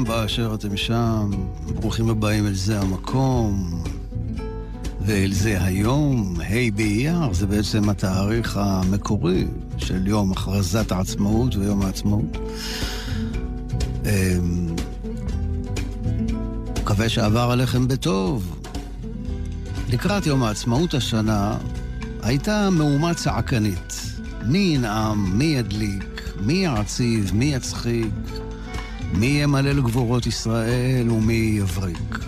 לכולכם באשר אתם שם. ברוכים הבאים אל זה המקום. ואל זה היום, ה' באייר, זה בעצם התאריך המקורי של יום הכרזת העצמאות ויום העצמאות. אמ, מקווה שעבר עליכם בטוב. לקראת יום העצמאות השנה הייתה מהומה צעקנית. מי ינאם, מי ידליק, מי יעציב, מי יצחיק, מי ימלא לגבורות ישראל ומי יבריק.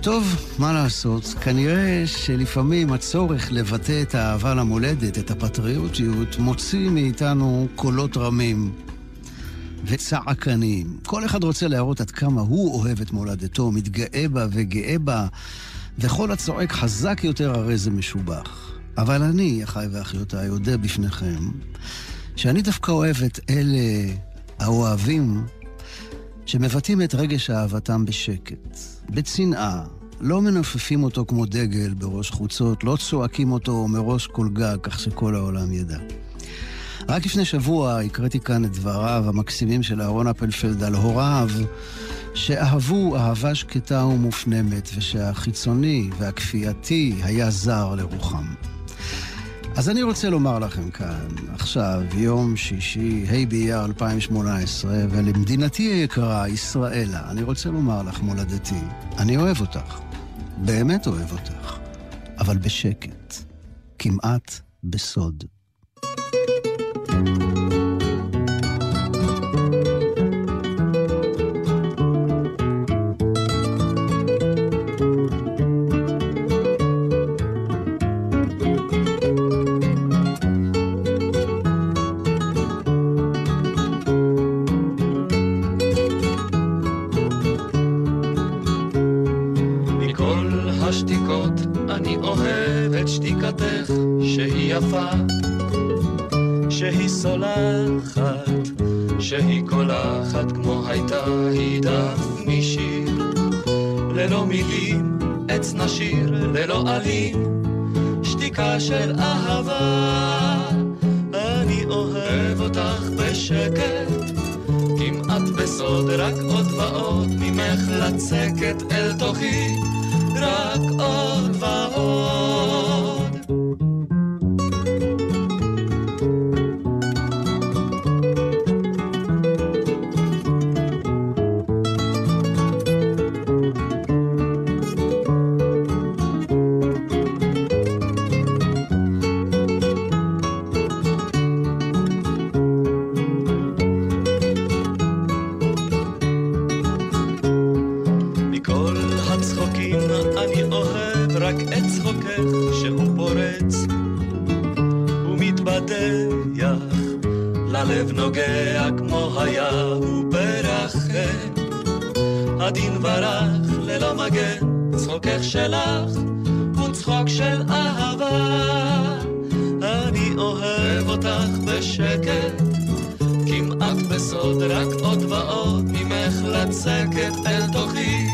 טוב, מה לעשות? כנראה שלפעמים הצורך לבטא את האהבה למולדת, את הפטריוטיות, מוציא מאיתנו קולות רמים וצעקנים. כל אחד רוצה להראות עד כמה הוא אוהב את מולדתו, מתגאה בה וגאה בה, וכל הצועק חזק יותר הרי זה משובח. אבל אני, אחיי ואחיותיי, אודה בפניכם, שאני דווקא אוהב את אלה האוהבים שמבטאים את רגש אהבתם בשקט, בצנעה, לא מנופפים אותו כמו דגל בראש חוצות, לא צועקים אותו מראש כל גג, כך שכל העולם ידע. רק לפני שבוע הקראתי כאן את דבריו המקסימים של אהרון אפלפלד על הוריו, שאהבו אהבה שקטה ומופנמת, ושהחיצוני והכפייתי היה זר לרוחם. אז אני רוצה לומר לכם כאן, עכשיו, יום שישי, ה' באייר 2018, ולמדינתי היקרה, ישראלה, אני רוצה לומר לך, מולדתי, אני אוהב אותך. באמת אוהב אותך. אבל בשקט. כמעט בסוד. thank you של אהבה, אני אוהב אותך בשקט, כמעט בסוד, רק עוד ועוד ממך לצקת הלב נוגע כמו היה וברחם. כן. הדין ברח ללא מגן, צחוקך שלך הוא צחוק של אהבה. אני אוהב אותך בשקט, כמעט בסוד, רק עוד ועוד ממך לצקת אל תוכי.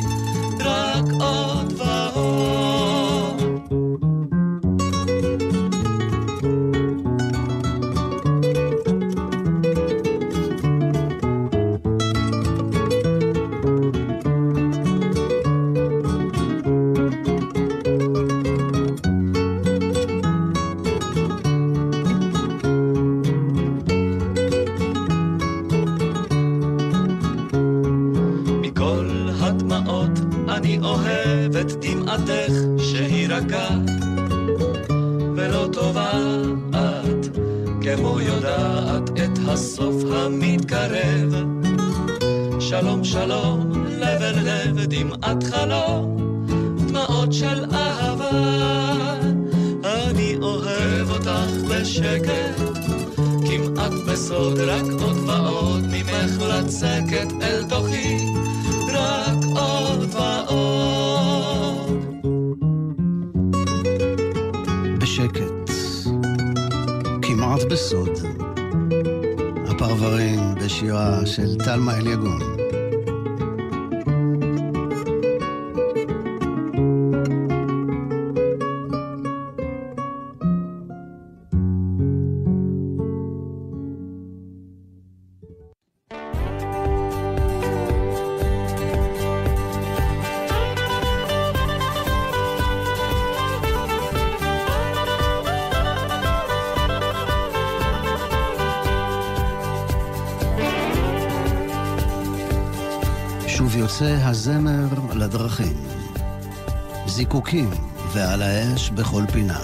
זיקוקים ועל האש בכל פינה.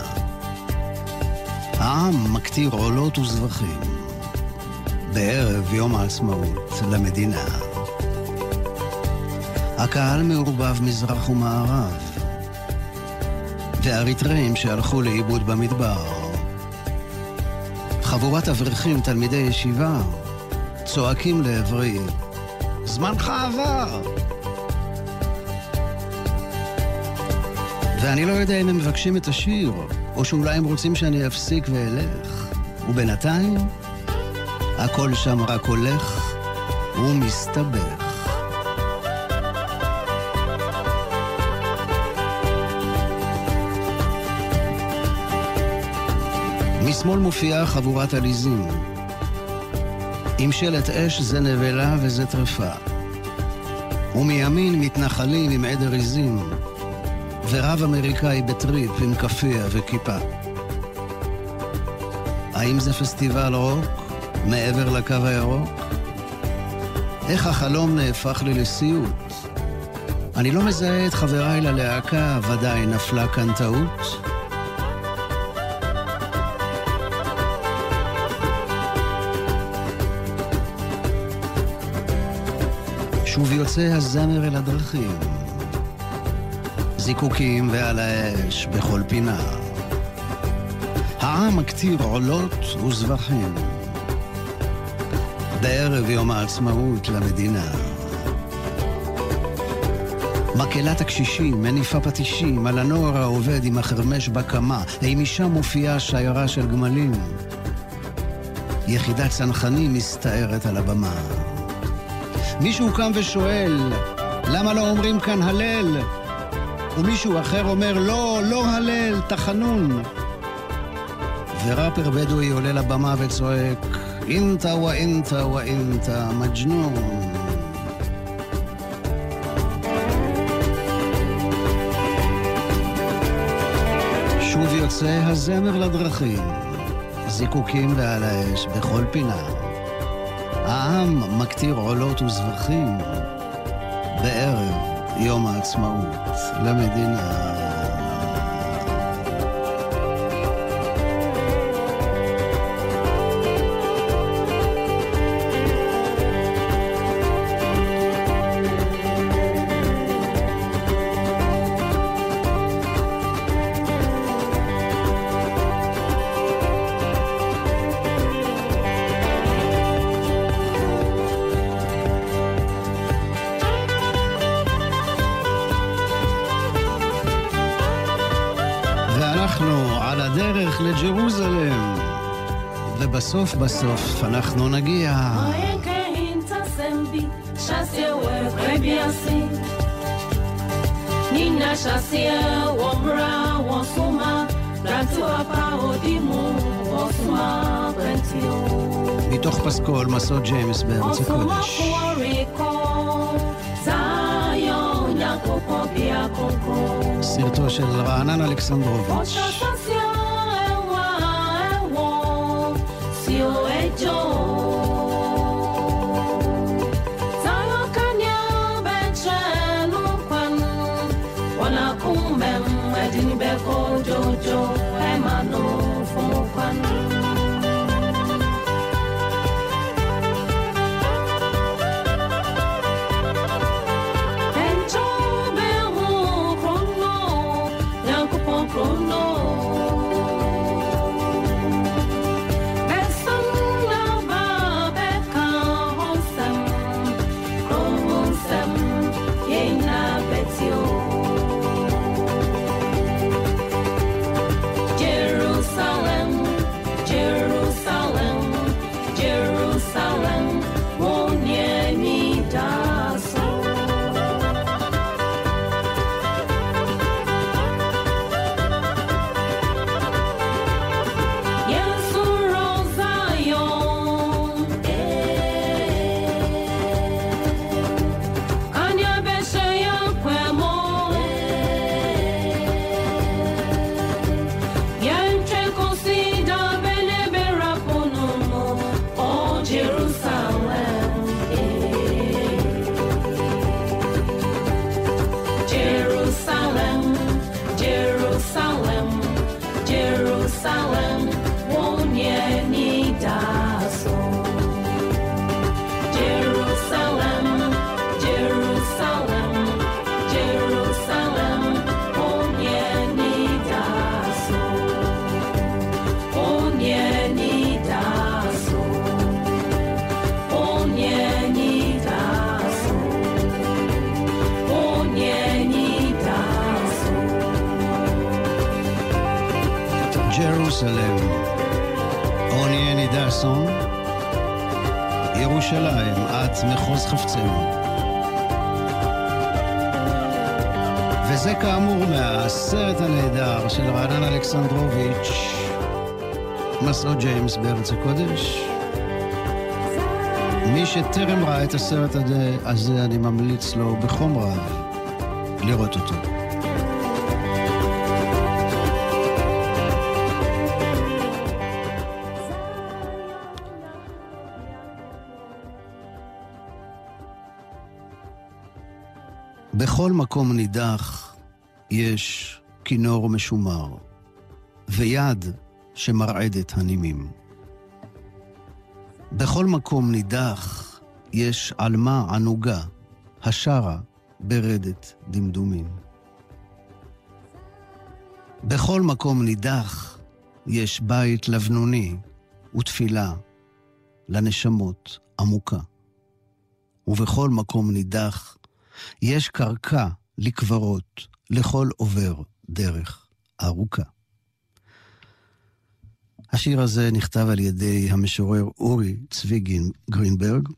העם מקטיר עולות וזבחים. בערב יום העצמאות למדינה. הקהל מעורבב מזרח ומערב. ואריתראים שהלכו לאיבוד במדבר. חבורת אברכים, תלמידי ישיבה, צועקים לעברי, זמנך עבר! ואני לא יודע אם הם מבקשים את השיר, או שאולי הם רוצים שאני אפסיק ואלך. ובינתיים, הכל שם רק הולך ומסתבך. משמאל מופיעה חבורת עליזים. עם שלט אש זה נבלה וזה טרפה. ומימין מתנחלים עם עדר עיזים. ורב אמריקאי בטריפ עם כאפיה וכיפה. האם זה פסטיבל רוק מעבר לקו הירוק? איך החלום נהפך לי לסיוט? אני לא מזהה את חבריי ללהקה, ודאי נפלה כאן טעות. שוב יוצא הזמר אל הדרכים. זיקוקים ועל האש בכל פינה. העם מקטיר עולות וזבחים. בערב יום העצמאות למדינה. מקהלת הקשישים מניפה פטישים על הנוער העובד עם החרמש בקמה, האם משם מופיעה שיירה של גמלים. יחידת צנחנים מסתערת על הבמה. מישהו קם ושואל, למה לא אומרים כאן הלל? ומישהו אחר אומר, לא, לא הלל, תחנון. וראפר בדואי עולה לבמה וצועק, אינטה ואינטה ואינטה מג'נון. שוב יוצא הזמר לדרכים, זיקוקים ועל האש בכל פינה. העם מקטיר עולות וזבחים בערב יום העצמאות למדינה. לג'רוזלם. ובסוף בסוף אנחנו נגיע. Nina shasia womra wosuma Rantu apa odimu wosuma brentio מתוך פסקול מסעות ג'יימס בארץ הקודש. סרטו של רענן אלכסנדרוביץ'. ירושלים, את מחוז חפצנו. וזה כאמור מהסרט הנהדר של רענן אלכסנדרוביץ', מסעוד ג'יימס בארץ הקודש. מי שטרם ראה את הסרט הזה אני ממליץ לו בחום רב לראות אותו. בכל מקום נידח יש כינור משומר, ויד שמרעדת הנימים. בכל מקום נידח יש עלמה ענוגה, השרה ברדת דמדומים. בכל מקום נידח יש בית לבנוני ותפילה לנשמות עמוקה. ובכל מקום נידח יש קרקע לקברות לכל עובר דרך ארוכה. השיר הזה נכתב על ידי המשורר אורי צבי גרינברג,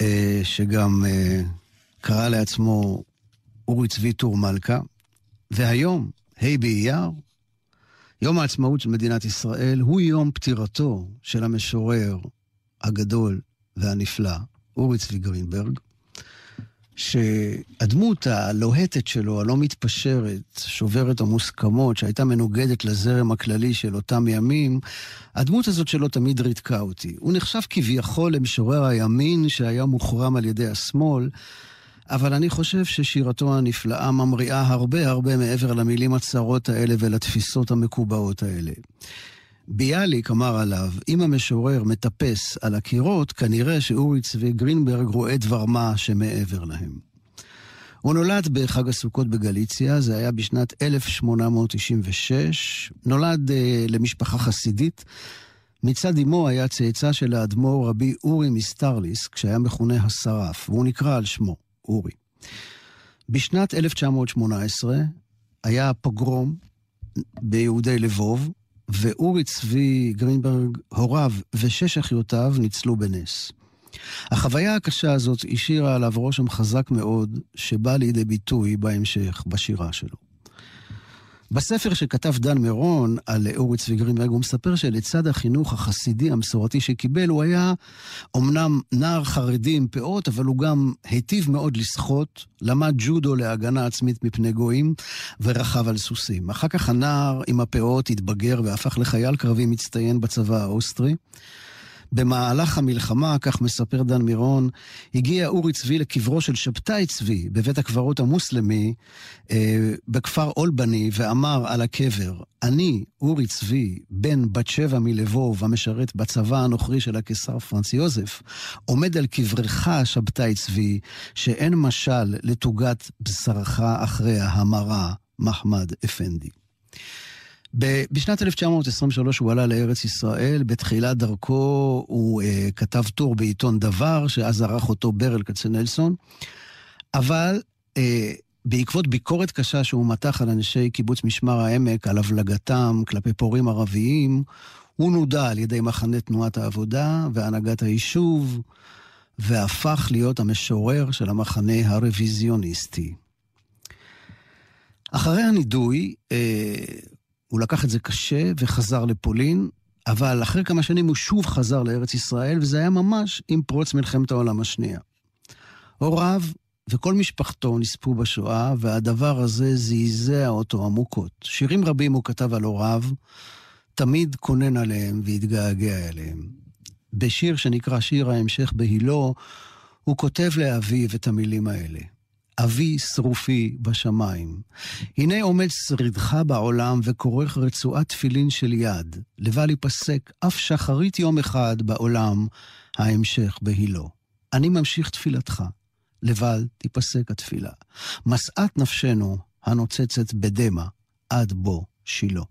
אה, שגם אה, קרא לעצמו אורי צבי טור מלכה, והיום, ה' באייר, יום העצמאות של מדינת ישראל, הוא יום פטירתו של המשורר הגדול והנפלא, אורי צבי גרינברג. שהדמות הלוהטת שלו, הלא מתפשרת, שוברת המוסכמות, שהייתה מנוגדת לזרם הכללי של אותם ימים, הדמות הזאת שלו תמיד ריתקה אותי. הוא נחשב כביכול למשורר הימין שהיה מוחרם על ידי השמאל, אבל אני חושב ששירתו הנפלאה ממריאה הרבה הרבה מעבר למילים הצרות האלה ולתפיסות המקובעות האלה. ביאליק אמר עליו, אם המשורר מטפס על הקירות, כנראה שאורי צבי גרינברג רואה דבר מה שמעבר להם. הוא נולד בחג הסוכות בגליציה, זה היה בשנת 1896. נולד uh, למשפחה חסידית. מצד אמו היה צאצא של האדמו"ר רבי אורי מסטרליס, כשהיה מכונה השרף, והוא נקרא על שמו, אורי. בשנת 1918 היה פוגרום ביהודי לבוב, ואורי צבי גרינברג, הוריו ושש אחיותיו ניצלו בנס. החוויה הקשה הזאת השאירה עליו רושם חזק מאוד, שבא לידי ביטוי בהמשך, בשירה שלו. בספר שכתב דן מירון על אורי צבי גרינברג, הוא מספר שלצד החינוך החסידי המסורתי שקיבל, הוא היה אומנם נער חרדי עם פאות, אבל הוא גם היטיב מאוד לשחות, למד ג'ודו להגנה עצמית מפני גויים, ורכב על סוסים. אחר כך הנער עם הפאות התבגר והפך לחייל קרבי מצטיין בצבא האוסטרי. במהלך המלחמה, כך מספר דן מירון, הגיע אורי צבי לקברו של שבתאי צבי בבית הקברות המוסלמי אה, בכפר אלבני ואמר על הקבר, אני, אורי צבי, בן בת שבע מלבוב המשרת בצבא הנוכרי של הקיסר פרנץ יוזף, עומד על קברך, שבתאי צבי, שאין משל לתוגת בשרך אחרי ההמרה, מחמד אפנדי. בשנת 1923 הוא עלה לארץ ישראל, בתחילת דרכו הוא uh, כתב טור בעיתון דבר, שאז ערך אותו ברל כצנלסון, אבל uh, בעקבות ביקורת קשה שהוא מתח על אנשי קיבוץ משמר העמק, על הבלגתם כלפי פורעים ערביים, הוא נודע על ידי מחנה תנועת העבודה והנהגת היישוב, והפך להיות המשורר של המחנה הרוויזיוניסטי. אחרי הנידוי, אה, הוא לקח את זה קשה וחזר לפולין, אבל אחרי כמה שנים הוא שוב חזר לארץ ישראל, וזה היה ממש עם פרוץ מלחמת העולם השנייה. הוריו וכל משפחתו נספו בשואה, והדבר הזה זעזע אותו עמוקות. שירים רבים הוא כתב על הוריו, תמיד כונן עליהם והתגעגע אליהם. בשיר שנקרא שיר ההמשך בהילו, הוא כותב לאביו את המילים האלה: אבי שרופי בשמיים. הנה עומד שרידך בעולם וכורך רצועת תפילין של יד, לבל ייפסק אף שחרית יום אחד בעולם, ההמשך בהילו. אני ממשיך תפילתך, לבל תיפסק התפילה. משאת נפשנו הנוצצת בדמע, עד בו שילה.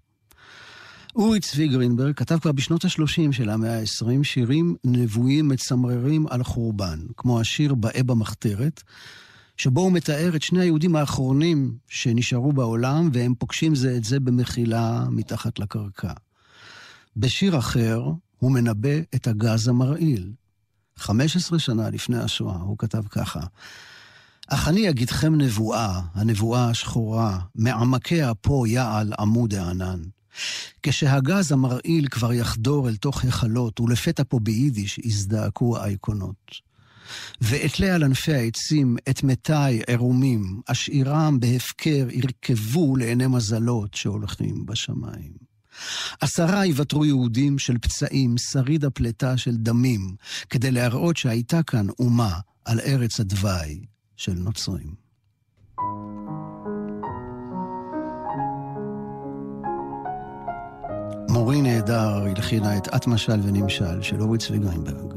אורי צבי גרינברג כתב כבר בשנות ה-30 של המאה ה-20 שירים נבואיים מצמררים על חורבן, כמו השיר "באה במחתרת", שבו הוא מתאר את שני היהודים האחרונים שנשארו בעולם, והם פוגשים זה את זה במחילה מתחת לקרקע. בשיר אחר, הוא מנבא את הגז המרעיל. 15 שנה לפני השואה, הוא כתב ככה: אך אני אגידכם נבואה, הנבואה השחורה, מעמקי אפו יעל עמוד הענן. כשהגז המרעיל כבר יחדור אל תוך היכלות, ולפתע פה ביידיש יזדעקו האייקונות. ואתלה על ענפי העצים, את מתי ערומים, אשאירם בהפקר, ירכבו לעיני מזלות שהולכים בשמיים. עשרה יוותרו יהודים של פצעים, שריד הפלטה של דמים, כדי להראות שהייתה כאן אומה על ארץ הדווי של נוצרים. מורי נהדר הלחינה את "את משל ונמשל" של אורית צבי גרינברג.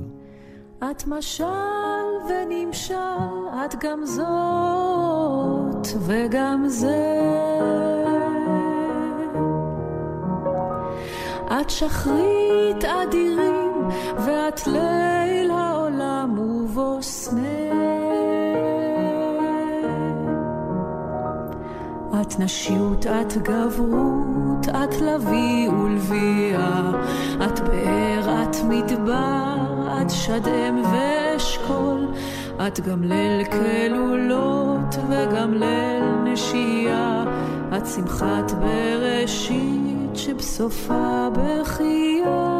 את משל ונמשל, את גם זאת וגם זה. את שחרית אדירים, ואת ליל העולם ובו סנה. את נשיות, את גברות, את לביא ולביאה, את באר, את מדבר, את שדם ואשכול, את גם ליל כלולות וגם ליל נשייה, את שמחת בראשית שבסופה בחייה.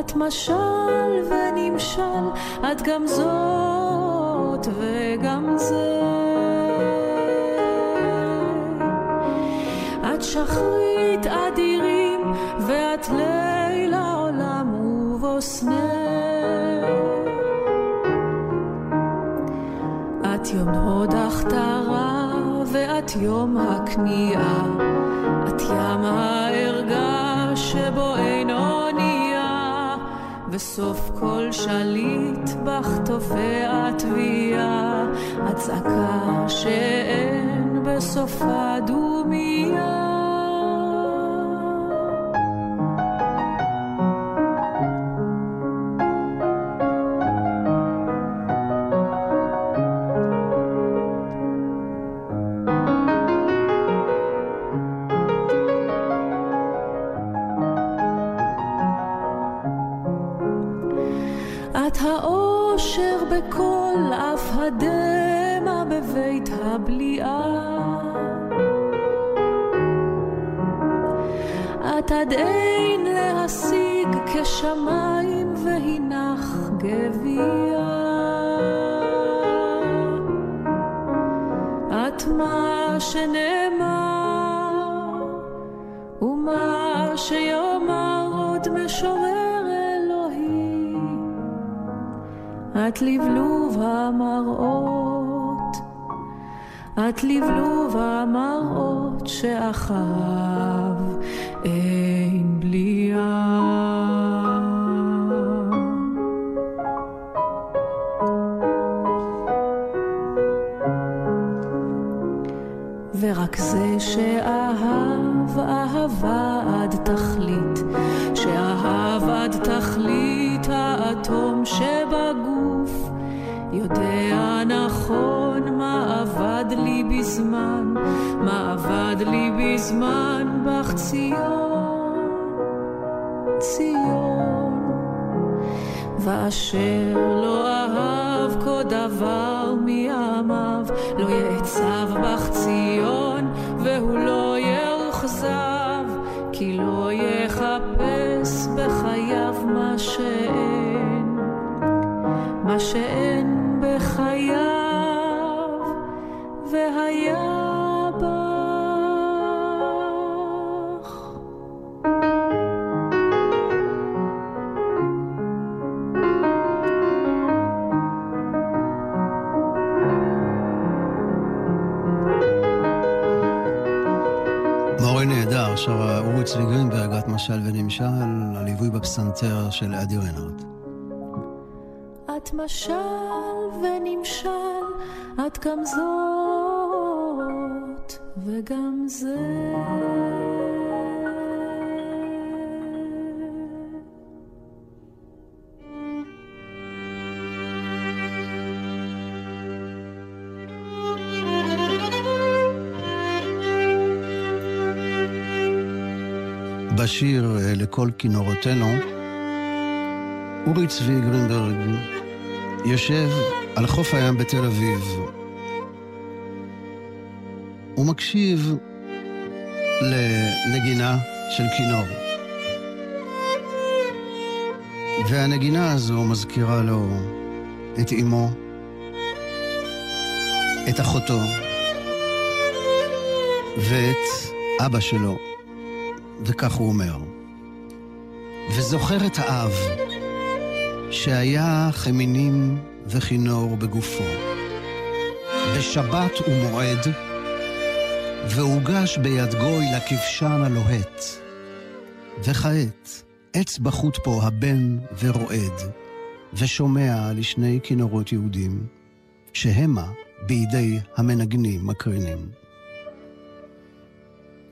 את משל ונמשל, את גם זאת וגם זה. את שחרית אדירים, ואת ליל העולם ובוסנה. יום הוד הכתרה, ואת יום הכניעה. את ים הערגה שבו אין אונייה, וסוף כל שליט בך תופע תביעה. הצעקה שאין בסופה דומיה. את מה שנאמר ומה שיאמר עוד משורר אלוהי. את לבלוב המראות, את לבלוב המראות שאחריו אין בליעה. שאהב אהבה עד תכלית, שאהב עד תכלית האטום שבגוף, יודע נכון מה אבד לי בזמן, מה אבד לי בזמן בך ציון, ציון. ואשר לא אהב כל דבר והוא לא יאוכזב, כי לא יחפש בחייו מה שאין, מה שאין שרה אורי צבי גרינברג, את משל ונמשל, הליווי בפסנתר של אדי רנארט. את משל ונמשל, את גם זאת וגם זה. בשיר אה, לכל כינורותינו, אורי צבי גרינברג יושב על חוף הים בתל אביב. ומקשיב לנגינה של כינור. והנגינה הזו מזכירה לו את אמו, את אחותו ואת אבא שלו, וכך הוא אומר. וזוכר את האב, שהיה חמינים וכינור בגופו. בשבת ומועד, והוגש ביד גוי לכבשן הלוהט. וכעת, עץ בחוט פה הבן ורועד, ושומע לשני כינורות יהודים, שהמה בידי המנגנים מקרינים.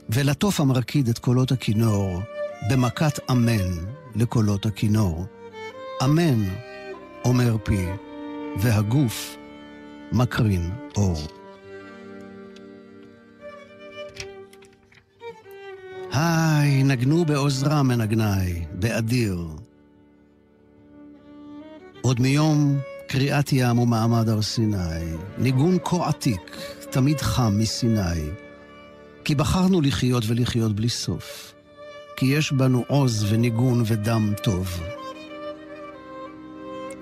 ולטוף המרקיד את קולות הכינור, במכת אמן לקולות הכינור. אמן, אומר פי, והגוף מקרין אור. היי, נגנו בעוזרם מנגניי, באדיר. עוד מיום קריאת ים ומעמד הר סיני, ניגון כה עתיק, תמיד חם מסיני. כי בחרנו לחיות ולחיות בלי סוף. כי יש בנו עוז וניגון ודם טוב.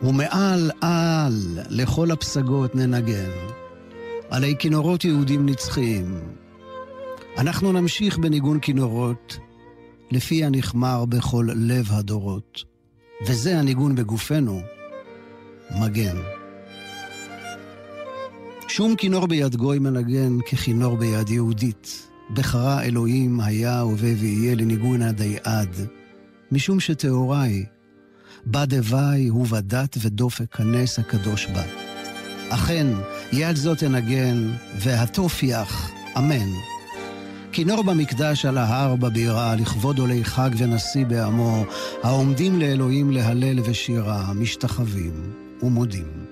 ומעל על לכל הפסגות ננגן, עלי כינורות יהודים נצחיים. אנחנו נמשיך בניגון כינורות, לפי הנחמר בכל לב הדורות, וזה הניגון בגופנו, מגן. שום כינור ביד גוי מנגן ככינור ביד יהודית. בחרה אלוהים היה הווה ויהיה לניגון עד, משום שטהורי, בד הווי הוא בדת ודופק הנס הקדוש בה. אכן, יד זאת אנגן, והתופיח, אמן. כינור במקדש על ההר בבירה, לכבוד עולי חג ונשיא בעמו, העומדים לאלוהים להלל ושירה, משתחווים ומודים.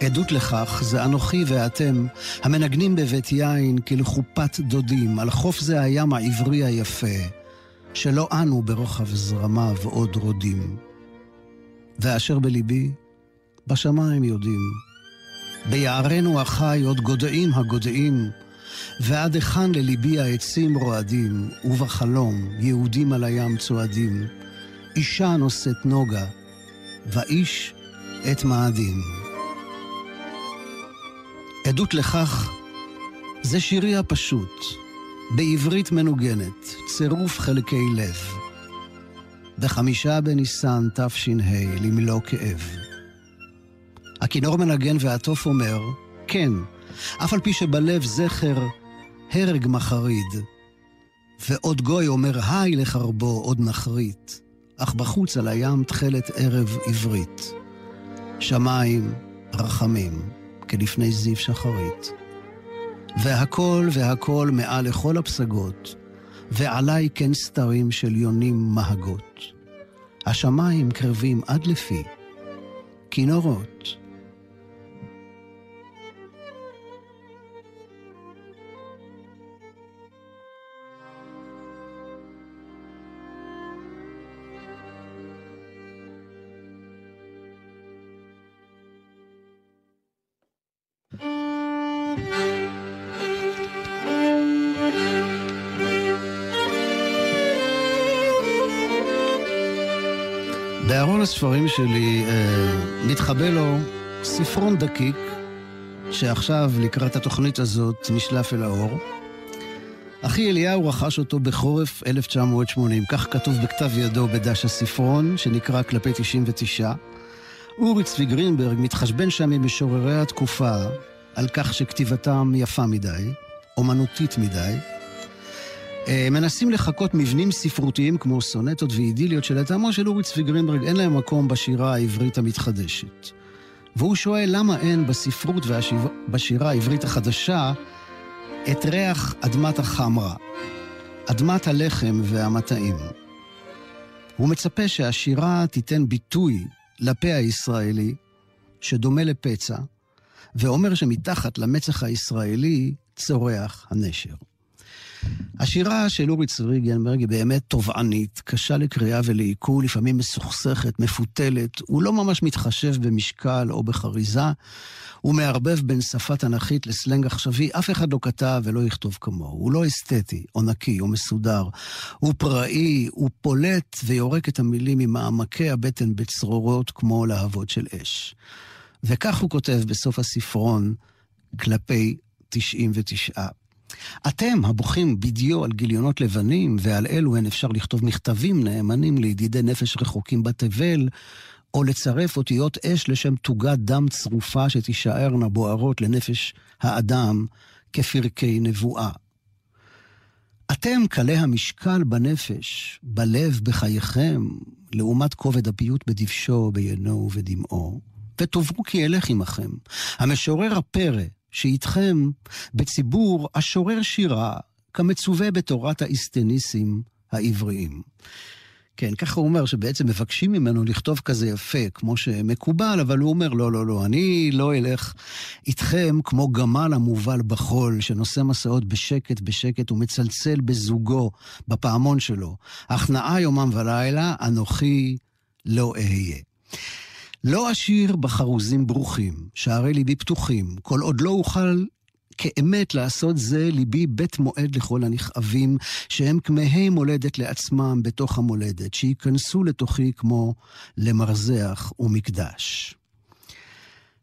עדות לכך זה אנוכי ואתם, המנגנים בבית יין כלחופת דודים, על חוף זה הים העברי היפה, שלא אנו ברוחב זרמיו עוד רודים. ואשר בליבי, בשמיים יודעים. ביערנו החי עוד גודעים הגודעים, ועד היכן לליבי העצים רועדים, ובחלום יהודים על הים צועדים. אישה נושאת נוגה, ואיש את מאדים. עדות לכך זה שירי הפשוט, בעברית מנוגנת, צירוף חלקי לב. בחמישה בניסן תש"ה, למלוא כאב. הכינור מנגן והתוף אומר, כן, אף על פי שבלב זכר הרג מחריד. ועוד גוי אומר, היי לחרבו עוד נחרית, אך בחוץ על הים תכלת ערב עברית. שמיים, רחמים. כלפני זיו שחרית. והכל והכל מעל לכל הפסגות, ועלי כן סתרים של יונים מהגות. השמיים קרבים עד לפי, כינורות הספרים שלי אה, מתחבא לו ספרון דקיק, שעכשיו, לקראת התוכנית הזאת, נשלף אל האור. אחי אליהו רכש אותו בחורף 1980, כך כתוב בכתב ידו בדש הספרון, שנקרא כלפי 99. אורי צבי גרינברג מתחשבן שם עם משוררי התקופה על כך שכתיבתם יפה מדי, אומנותית מדי. אה, מנסים לחקות מבנים ספרותיים כמו סונטות ואידיליות שלטעמו של אורי צבי גרינברג אין להם מקום בשירה העברית המתחדשת. והוא שואל למה אין בספרות ובשירה העברית החדשה את ריח אדמת החמרה, אדמת הלחם והמטעים. הוא מצפה שהשירה תיתן ביטוי לפה הישראלי, שדומה לפצע, ואומר שמתחת למצח הישראלי צורח הנשר. השירה של אורי צבי גלמברג היא באמת תובענית, קשה לקריאה ולעיכול, לפעמים מסוכסכת, מפותלת. הוא לא ממש מתחשב במשקל או בחריזה. הוא מערבב בין שפה תנכית לסלנג עכשווי, אף אחד לא כתב ולא יכתוב כמוהו. הוא לא אסתטי, או נקי, או מסודר. הוא פראי, הוא פולט ויורק את המילים ממעמקי הבטן בצרורות כמו להבות של אש. וכך הוא כותב בסוף הספרון כלפי 99. אתם, הבוכים בדיו על גיליונות לבנים, ועל אלו הן אפשר לכתוב מכתבים נאמנים לידידי נפש רחוקים בתבל, או לצרף אותיות אש לשם תוגת דם צרופה שתישארנה בוערות לנפש האדם כפרקי נבואה. אתם קלי המשקל בנפש, בלב, בחייכם, לעומת כובד הפיוט בדבשו, בעינו ובדמעו, ותאברו כי אלך עמכם. המשורר הפרא, שאיתכם בציבור השורר שירה, כמצווה בתורת האיסטניסים העבריים. כן, ככה הוא אומר, שבעצם מבקשים ממנו לכתוב כזה יפה, כמו שמקובל, אבל הוא אומר, לא, לא, לא, אני לא אלך איתכם כמו גמל המובל בחול, שנושא מסעות בשקט בשקט ומצלצל בזוגו, בפעמון שלו. הכנעה יומם ולילה, אנוכי לא אהיה. לא אשיר בחרוזים ברוכים, שערי ליבי פתוחים, כל עוד לא אוכל כאמת לעשות זה ליבי בית מועד לכל הנכאבים, שהם כמהי מולדת לעצמם בתוך המולדת, שייכנסו לתוכי כמו למרזח ומקדש.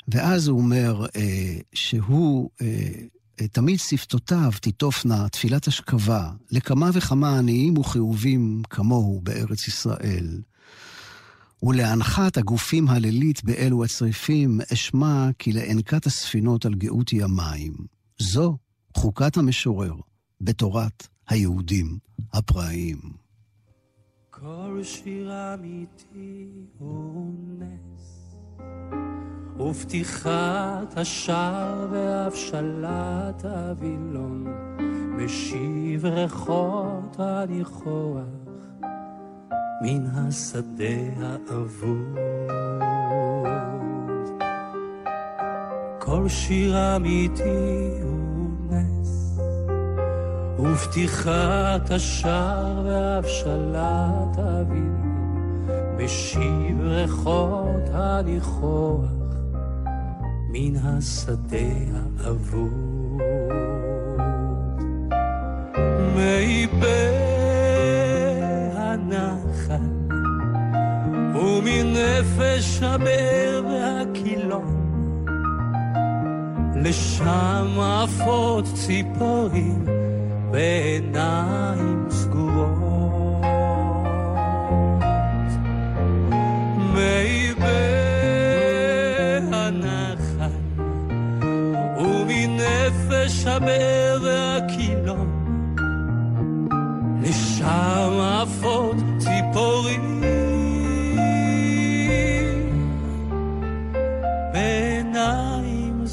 ואז הוא אומר אה, שהוא, אה, תמיד שפתותיו תיטופנה תפילת השכבה לכמה וכמה עניים וכאובים כמוהו בארץ ישראל. ולהנחת הגופים הלילית באלו הצריפים, אשמע כי לאנקת הספינות על גאות המים. זו חוקת המשורר בתורת היהודים הפראיים. כל שיר אמיתי הוא נס, ופתיחת השער והבשלת הווילון, משיב ריחות הניחוח מן השדה האבוד. כל שיר אמיתי הוא נס, ופתיחת השער והבשלת אביב, משיב ריחות הניחוח מן השדה האבוד. מי הנחל, ומנפש הבאר והקילון, לשם עפות ציפורים בעיניים סגורות. מי בהנחל ומנפש הבאר והקילון לשם עפות ציפורים. בעיניים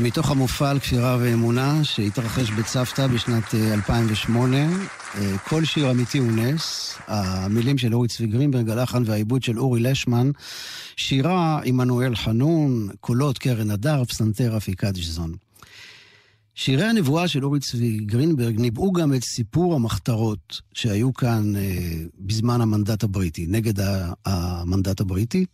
מתוך המופע על כפירה ואמונה שהתרחש בצוותא בשנת 2008. אה, אה, כל שיר אמיתי הוא נס. המילים של אורי צבי גרינברג, הלחן והעיבוד של אורי לשמן. שירה עמנואל חנון, קולות קרן הדר, פסנתר אפיקת ז'זון. שירי הנבואה של אורי צבי גרינברג ניבאו גם את סיפור המחתרות שהיו כאן אה, בזמן המנדט הבריטי, נגד המנדט הבריטי,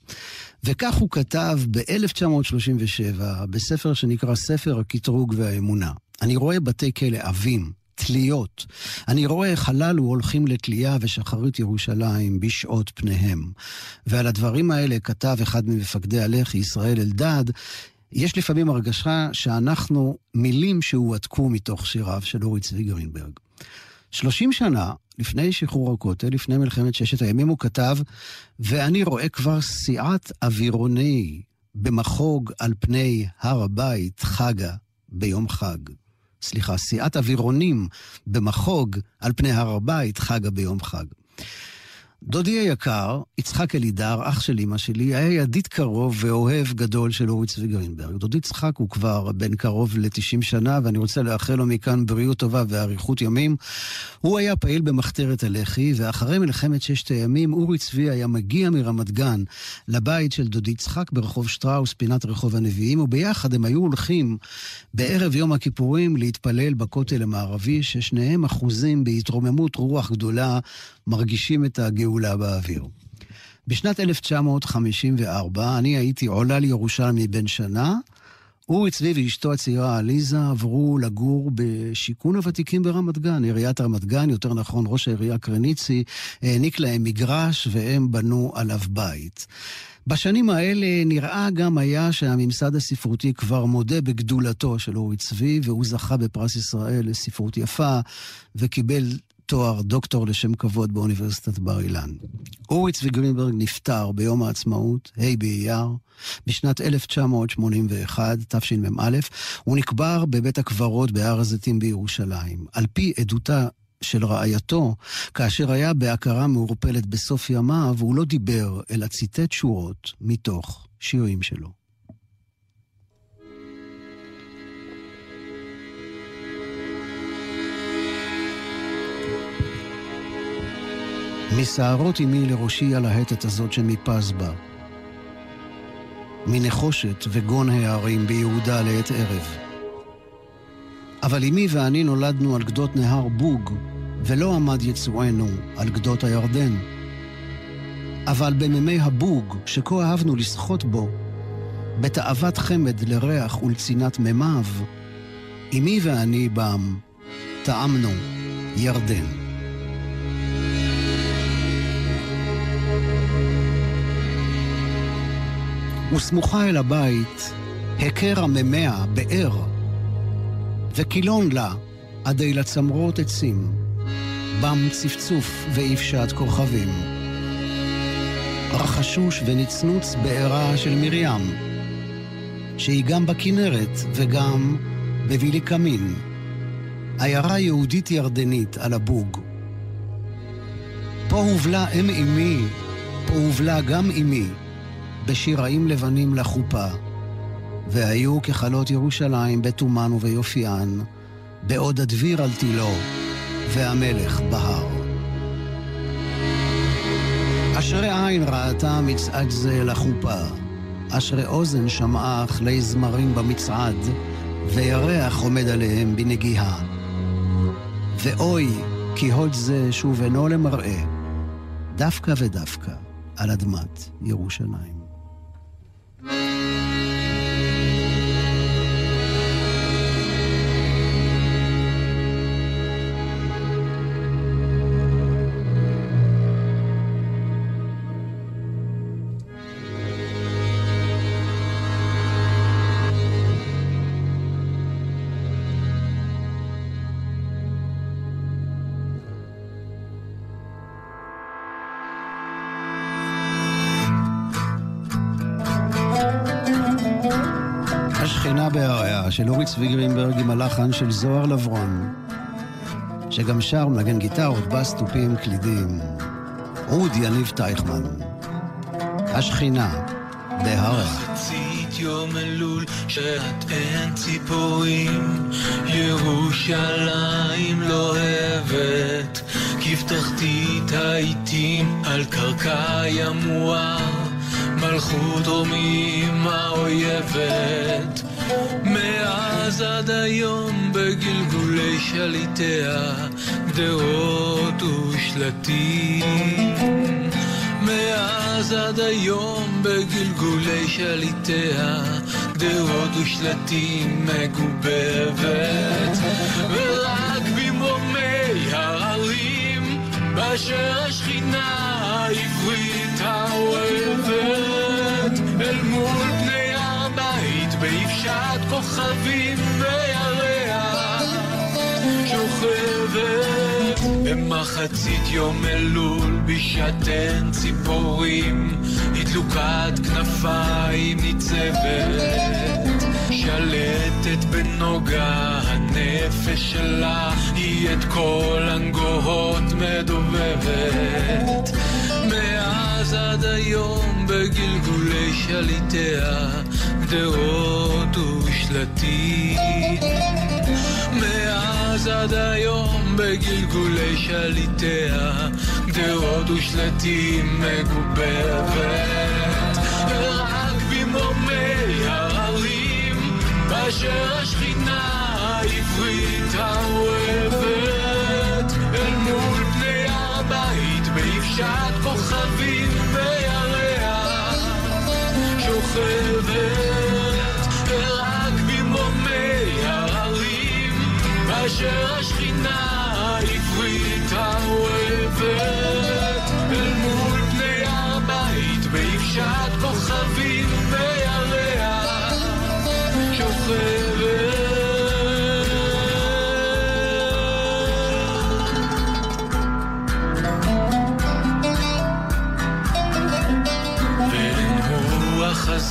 וכך הוא כתב ב-1937 בספר שנקרא ספר הקטרוג והאמונה. אני רואה בתי כלא עבים, תליות. אני רואה הללו הולכים לתלייה ושחרית ירושלים בשעות פניהם. ועל הדברים האלה כתב אחד ממפקדי הלח"י, ישראל אלדד, יש לפעמים הרגשה שאנחנו מילים שהועתקו מתוך שיריו של אורי צבי גרינברג. שלושים שנה לפני שחרור הכותל, לפני מלחמת ששת הימים, הוא כתב, ואני רואה כבר סיעת אווירוני במחוג על פני הר הבית חגה ביום חג. סליחה, סיעת אווירונים במחוג על פני הר הבית חגה ביום חג. דודי היקר, יצחק אלידר, אח של אמא שלי, היה ידיד קרוב ואוהב גדול של אורי צבי גרינברג. דודי יצחק הוא כבר בן קרוב ל-90 שנה, ואני רוצה לאחל לו מכאן בריאות טובה ואריכות ימים. הוא היה פעיל במחתרת הלח"י, ואחרי מלחמת ששת הימים, אורי צבי היה מגיע מרמת גן לבית של דודי יצחק ברחוב שטראוס, פינת רחוב הנביאים, וביחד הם היו הולכים בערב יום הכיפורים להתפלל בכותל המערבי, ששניהם אחוזים בהתרוממות רוח גדולה, מרגישים את הגאולה. גאולה באוויר. בשנת 1954 אני הייתי עולה לירושלמי בן שנה. אורי צבי ואשתו הצעירה עליזה עברו לגור בשיכון הוותיקים ברמת גן. עיריית רמת גן, יותר נכון ראש העירייה קרניצי, העניק להם מגרש והם בנו עליו בית. בשנים האלה נראה גם היה שהממסד הספרותי כבר מודה בגדולתו של אורי צבי, והוא זכה בפרס ישראל לספרות יפה, וקיבל תואר דוקטור לשם כבוד באוניברסיטת בר אילן. אורי צבי גרינברג נפטר ביום העצמאות, ה' באייר, בשנת 1981, תשמ"א, הוא נקבר בבית הקברות בהר הזיתים בירושלים. על פי עדותה של רעייתו, כאשר היה בהכרה מעורפלת בסוף ימיו, הוא לא דיבר, אלא ציטט שורות מתוך שירים שלו. משערות אמי לראשי הלהטת הזאת שמפז בה. מנחושת וגון הערים ביהודה לעת ערב. אבל אמי ואני נולדנו על גדות נהר בוג, ולא עמד יצואנו על גדות הירדן. אבל במימי הבוג, שכה אהבנו לשחות בו, בתאוות חמד לריח ולצינת מימיו, אמי ואני בם טעמנו ירדן. וסמוכה אל הבית, הכר הממיה באר, וקילון לה עדי לצמרות עצים, בם צפצוף ואיפשת כוכבים. רחשוש ונצנוץ בעירה של מרים, שהיא גם בכנרת וגם בבילי קמין, עיירה יהודית ירדנית על הבוג. פה הובלה אם אמי, פה הובלה גם אמי, בשיראים לבנים לחופה, והיו ככלות ירושלים בתומן וביופיען, בעוד הדביר על תילו, והמלך בהר. אשרי עין ראתה מצעד זה לחופה, אשרי אוזן שמעה כלי זמרים במצעד, וירח עומד עליהם בנגיעה. ואוי, כי הוד זה שוב אינו למראה, דווקא ודווקא על אדמת ירושלים. של אורי צבי גרינברג עם הלחן של זוהר לברון, שגם שר מנגן גיטרות, בס, תופים, קלידים. אוד יניב טייכמן. השכינה, בהרע. מחצית יום אלול, שאת אין ציפורים, ירושלים לוהבת, כבתחתית העיתים על קרקע ימואר, מלכות רומים האויבת. מאז עד היום בגלגולי שליטיה, גדרות ושלטים. מאז עד היום בגלגולי שליטיה, גדרות ושלטים מגובבת. ורק במרומי הערים, באשר השכינה העברית האוהבת, אל מול פני באפשת כוכבים וירח שוכבת במחצית יום אלול בשעתן ציפורים. התלוקת כנפיים ניצבת. שלטת בנוגה הנפש שלה היא את כל הנגוהות מדובבת. מאז עד היום בגלגולי שליטיה גדרות ושלטים. מאז עד היום בגלגולי שליטיה, גדרות ושלטים מגובבת. רק במרומי ההרים, באשר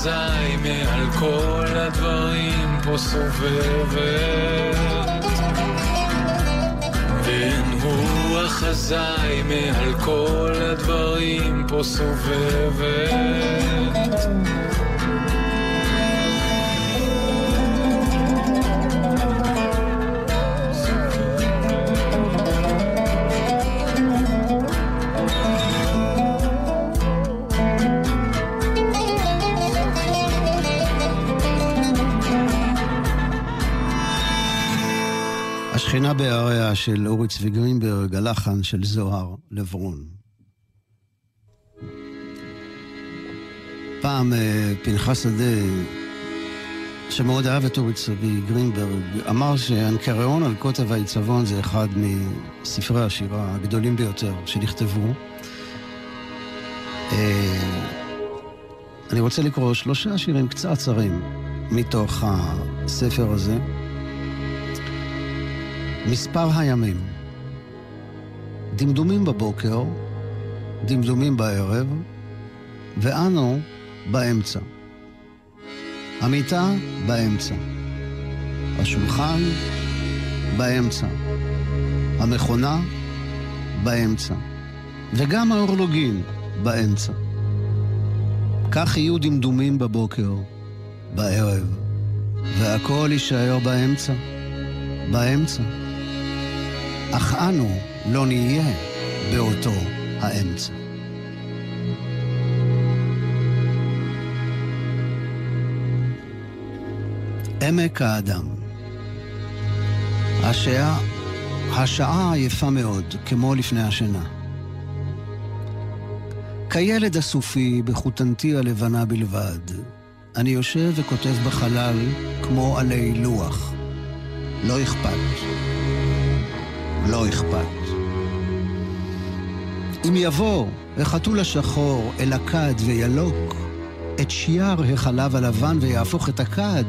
חזאי מעל כל הדברים פה סובבת. אין רוח אזי מעל כל הדברים פה סובבת השכינה בהריה של אורי צבי גרינברג, הלחן של זוהר לברון. פעם אה, פנחס שדה, שמאוד אהב את אורי צבי גרינברג, אמר שהנקריאון על קוטב העיצבון זה אחד מספרי השירה הגדולים ביותר שנכתבו. אה, אני רוצה לקרוא שלושה שירים קצרצרים מתוך הספר הזה. מספר הימים. דמדומים בבוקר, דמדומים בערב, ואנו באמצע. המיטה באמצע. השולחן באמצע. המכונה באמצע. וגם האורלוגין באמצע. כך יהיו דמדומים בבוקר, בערב, והכל יישאר באמצע. באמצע. אך אנו לא נהיה באותו האמצע. עמק האדם. השעה, השעה עייפה מאוד, כמו לפני השינה. כילד הסופי, בחותנתי הלבנה בלבד, אני יושב וכותב בחלל כמו עלי לוח. לא אכפת. לא אכפת. אם יבוא החתול השחור אל הכד וילוק את שייר החלב הלבן ויהפוך את הכד,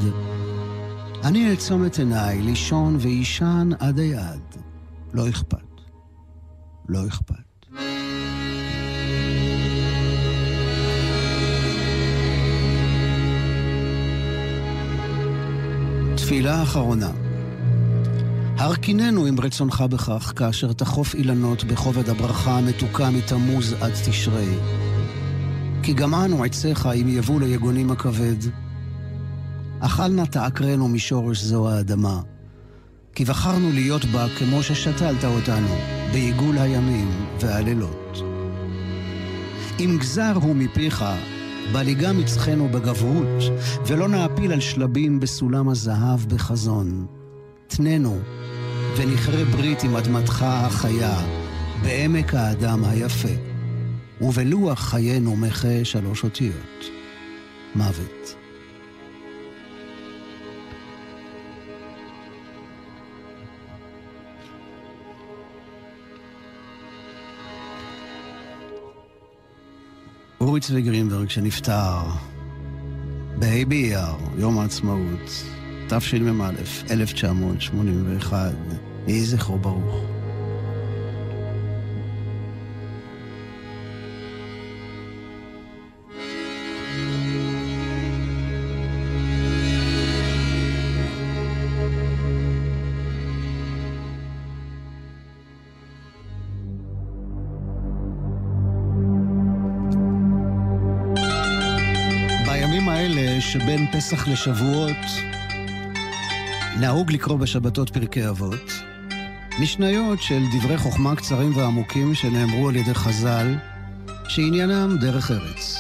אני אעצום את עיניי לישון ויישן עד היעד. לא אכפת. לא אכפת. תפילה אחרונה. הרכיננו עם רצונך בכך, כאשר תחוף אילנות בכובד הברכה המתוקה מתמוז עד תשרי. כי גם אנו עציך אם יבוא ליגונים הכבד. אכל נא תעקרנו משורש זו האדמה. כי בחרנו להיות בה כמו ששתלת אותנו, בעיגול הימים והלילות. אם גזר הוא מפיך, בליגה מצחנו בגבהות, ולא נעפיל על שלבים בסולם הזהב בחזון. תננו, ונכרה ברית עם אדמתך החיה, בעמק האדם היפה, ובלוח חיינו מחה שלוש אותיות, מוות. אורי צבי גרינברג שנפטר בה' באייר, יום העצמאות, תשמ"א, 1981, יהי זכרו ברוך. שבין פסח לשבועות, נהוג לקרוא בשבתות פרקי אבות, משניות של דברי חוכמה קצרים ועמוקים שנאמרו על ידי חז"ל, שעניינם דרך ארץ.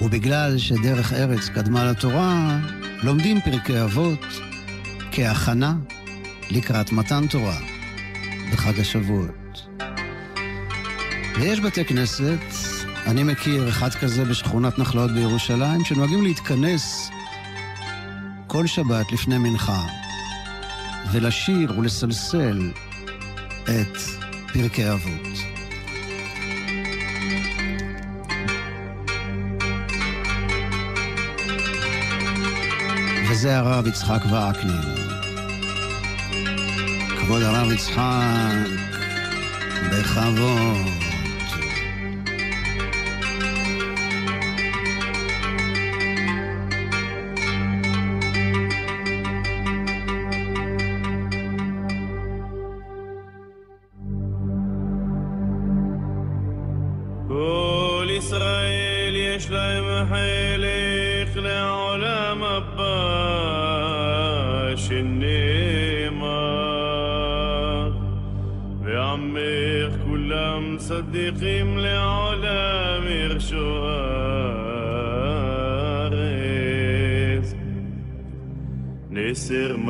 ובגלל שדרך ארץ קדמה לתורה, לומדים פרקי אבות כהכנה לקראת מתן תורה בחג השבועות. ויש בתי כנסת, אני מכיר אחד כזה בשכונת נחלאות בירושלים, שנוהגים להתכנס כל שבת לפני מנחה, ולשיר ולסלסל את פרקי אבות. וזה הרב יצחק וקנין. כבוד הרב יצחק, בכבוד.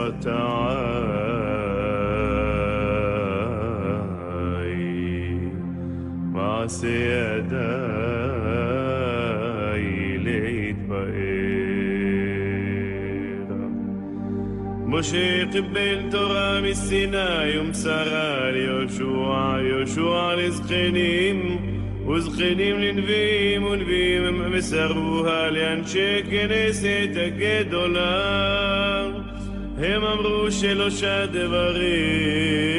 נסר מטעי מעשה ידיי להתפאר. משה קיבל תורה מסיני ומסרה ליהושע, יהושע לזקנים וזקנים לנביאים ונביאים מסרוה לאנשי כנסת הגדולה. הם אמרו שלושה דברים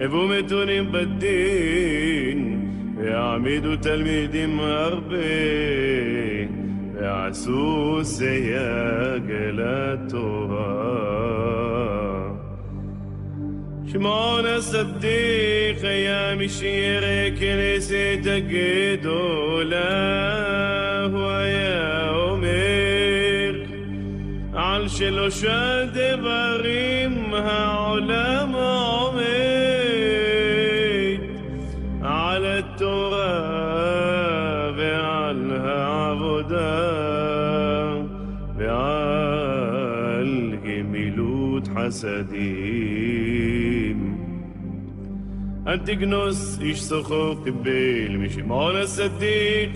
הבו מתונים בדין, והעמידו תלמידים הרבה, ועשו סייג לתורה. שמעון הסדיק היה מי שירא כנסת הגדולה, שלא שדברים העולם עומד על התורה ועל העבודה ועל גמילות חסדים. אל תגנוס איש סוחר קיבל משמעון הצדיק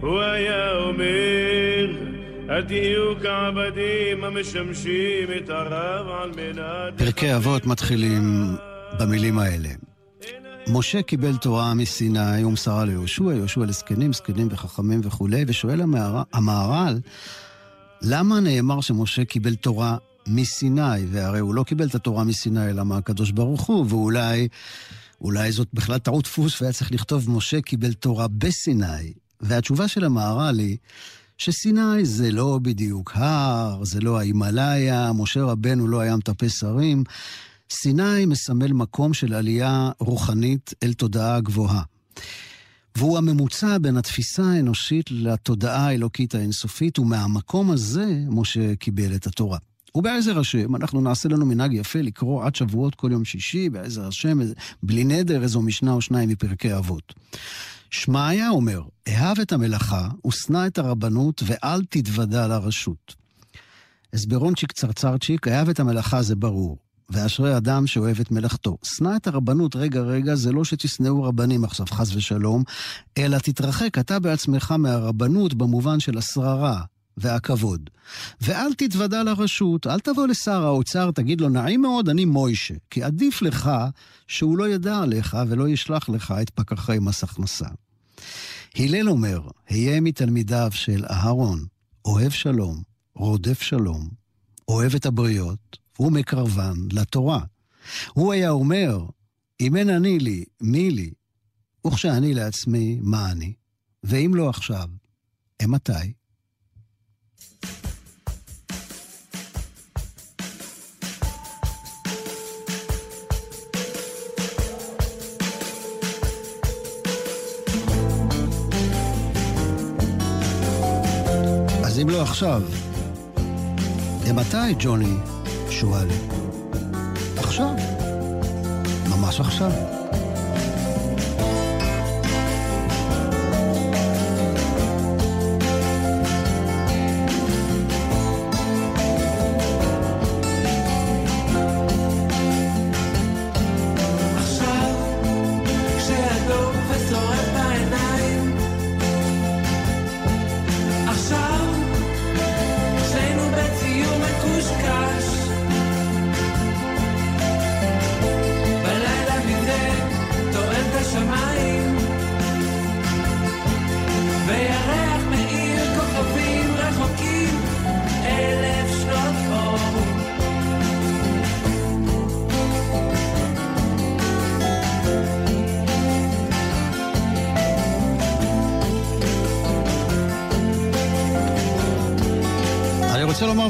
הוא היה אומר אל תהיו כעבדים המשמשים את הרב על מנת... פרקי אבות מתחילים במילים האלה. משה קיבל תורה מסיני ומסרה ליהושע, יהושע לזקנים, זקנים וחכמים וכולי, ושואל המהר"ל, למה נאמר שמשה קיבל תורה מסיני? והרי הוא לא קיבל את התורה מסיני, אלא מהקדוש ברוך הוא, ואולי אולי זאת בכלל טעות דפוס, והיה צריך לכתוב משה קיבל תורה בסיני. והתשובה של המהר"ל היא שסיני זה לא בדיוק הר, זה לא ההימאליה, משה רבנו לא היה מטפס הרים. סיני מסמל מקום של עלייה רוחנית אל תודעה גבוהה. והוא הממוצע בין התפיסה האנושית לתודעה האלוקית האינסופית, ומהמקום הזה משה קיבל את התורה. ובעזר השם, אנחנו נעשה לנו מנהג יפה לקרוא עד שבועות כל יום שישי, בעזר השם, בלי נדר, איזו משנה או שניים מפרקי אבות. שמעיה אומר, אהב את המלאכה ושנא את הרבנות ואל תתוודע לרשות. הסברונצ'יק צרצרצ'יק, אהב את המלאכה זה ברור. ואשרי אדם שאוהב את מלאכתו. שנא את הרבנות, רגע, רגע, זה לא שתשנאו רבנים עכשיו, חס ושלום, אלא תתרחק אתה בעצמך מהרבנות במובן של השררה והכבוד. ואל תתוודע לרשות, אל תבוא לשר האוצר, תגיד לו, נעים מאוד, אני מוישה. כי עדיף לך שהוא לא ידע עליך ולא ישלח לך את פקחי מס הכנסה. הלל אומר, היה מתלמידיו של אהרון, אוהב שלום, רודף שלום, אוהב את הבריות, ומקרבן לתורה. הוא היה אומר, אם אין אני לי, מי לי? וכשאני לעצמי, מה אני? ואם לא עכשיו, אימתי? אם לא עכשיו, למתי, ג'וני? שואל. עכשיו. ממש עכשיו.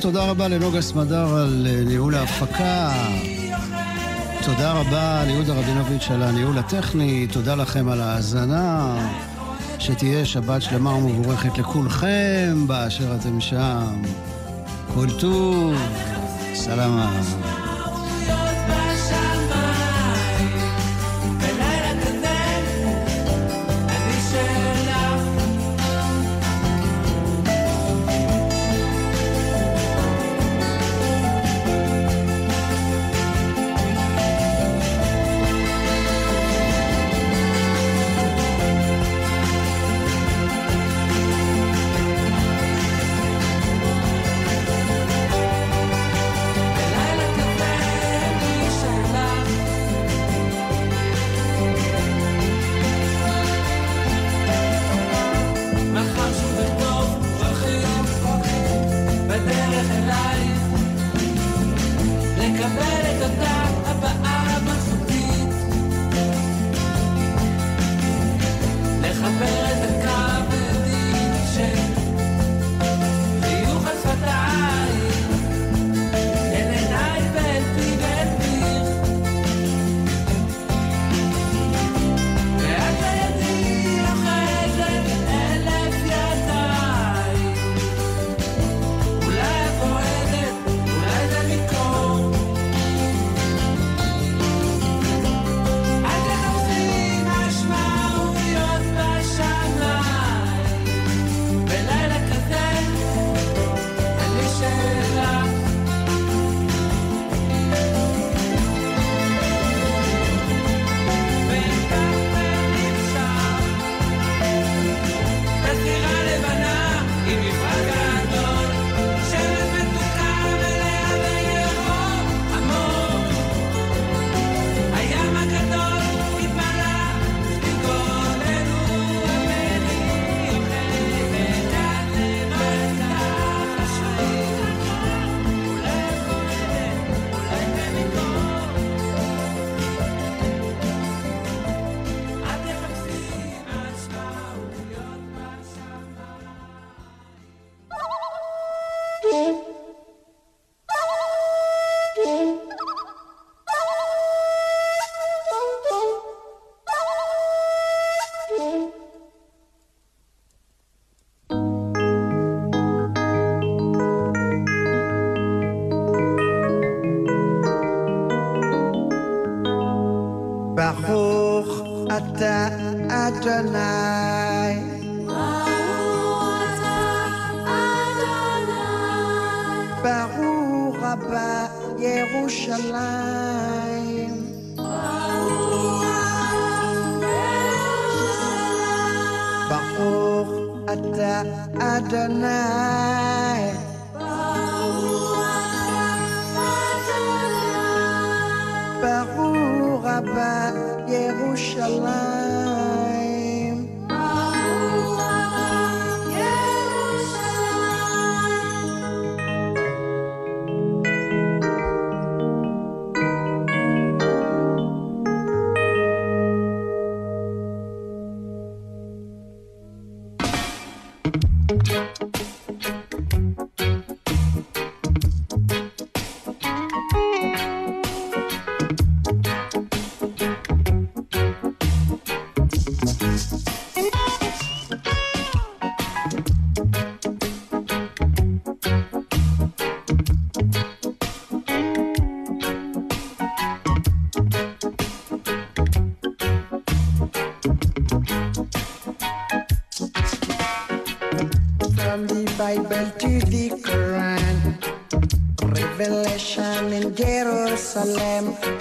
תודה רבה לנוגה סמדר על אה, ניהול ההפקה. תודה רבה ליהודה רבינוביץ' על הניהול הטכני. תודה לכם על ההאזנה. שתהיה שבת שלמה ומבורכת לכולכם באשר אתם שם. כל טוב, סלמה. Baruch Ata Adonai. Baruch Adonai. Baruch Abba Yerushalayim. Baruch Ata Adonai. הבא ירושלים.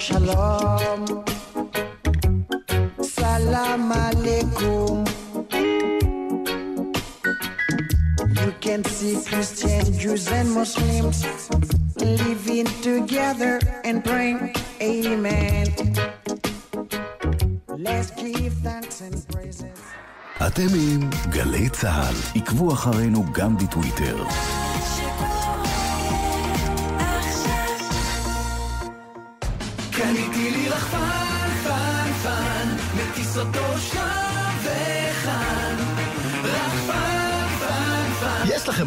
Shalom, Salam Alaikum. You can see Christians, Jews, and Muslims living together and praying, Amen. Let's give thanks and praises. אתם עם גלי צה"ל. עקבו אחרינו גם בטוויטר.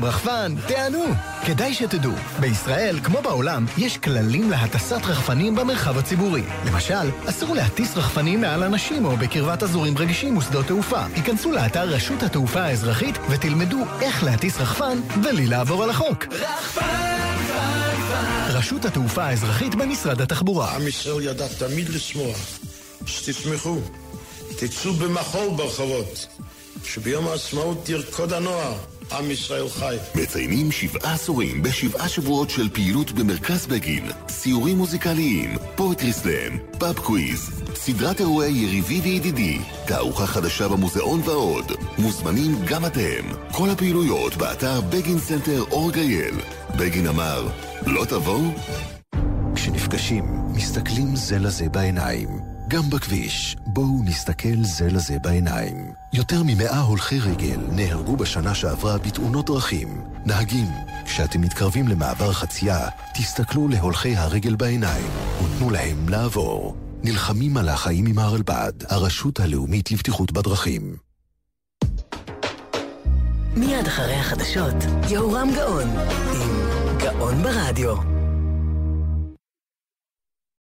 רחפן? תענו! כדאי שתדעו, בישראל, כמו בעולם, יש כללים להטסת רחפנים במרחב הציבורי. למשל, אסור להטיס רחפנים מעל אנשים או בקרבת אזורים רגישים ושדות תעופה. היכנסו לאתר רשות התעופה האזרחית ותלמדו איך להטיס רחפן בלי לעבור על החוק. רחפן, פן, פן. רשות התעופה האזרחית במשרד התחבורה. עם ישראל ידע תמיד לשמוח, שתשמחו, תצאו במחול ברחובות, שביום העצמאות ירקוד הנוער, עם ישראל חי. מציינים שבעה עשורים בשבעה שבועות של פעילות במרכז בגין, סיורים מוזיקליים, poetry slam, pub quiz, סדרת אירועי יריביי וידידיי, תערוכה חדשה במוזיאון ועוד. מוזמנים גם אתם. כל הפעילויות באתר בגין סנטר org.il. בגין אמר, לא תבואו? כשנפגשים, מסתכלים זה לזה בעיניים. גם בכביש, בואו נסתכל זה לזה בעיניים. יותר ממאה הולכי רגל נהרגו בשנה שעברה בתאונות דרכים. נהגים, כשאתם מתקרבים למעבר חצייה, תסתכלו להולכי הרגל בעיניים ותנו להם לעבור. נלחמים על החיים עם הרלב"ד, הרשות הלאומית לבטיחות בדרכים. מיד אחרי החדשות, יהורם גאון, עם גאון ברדיו.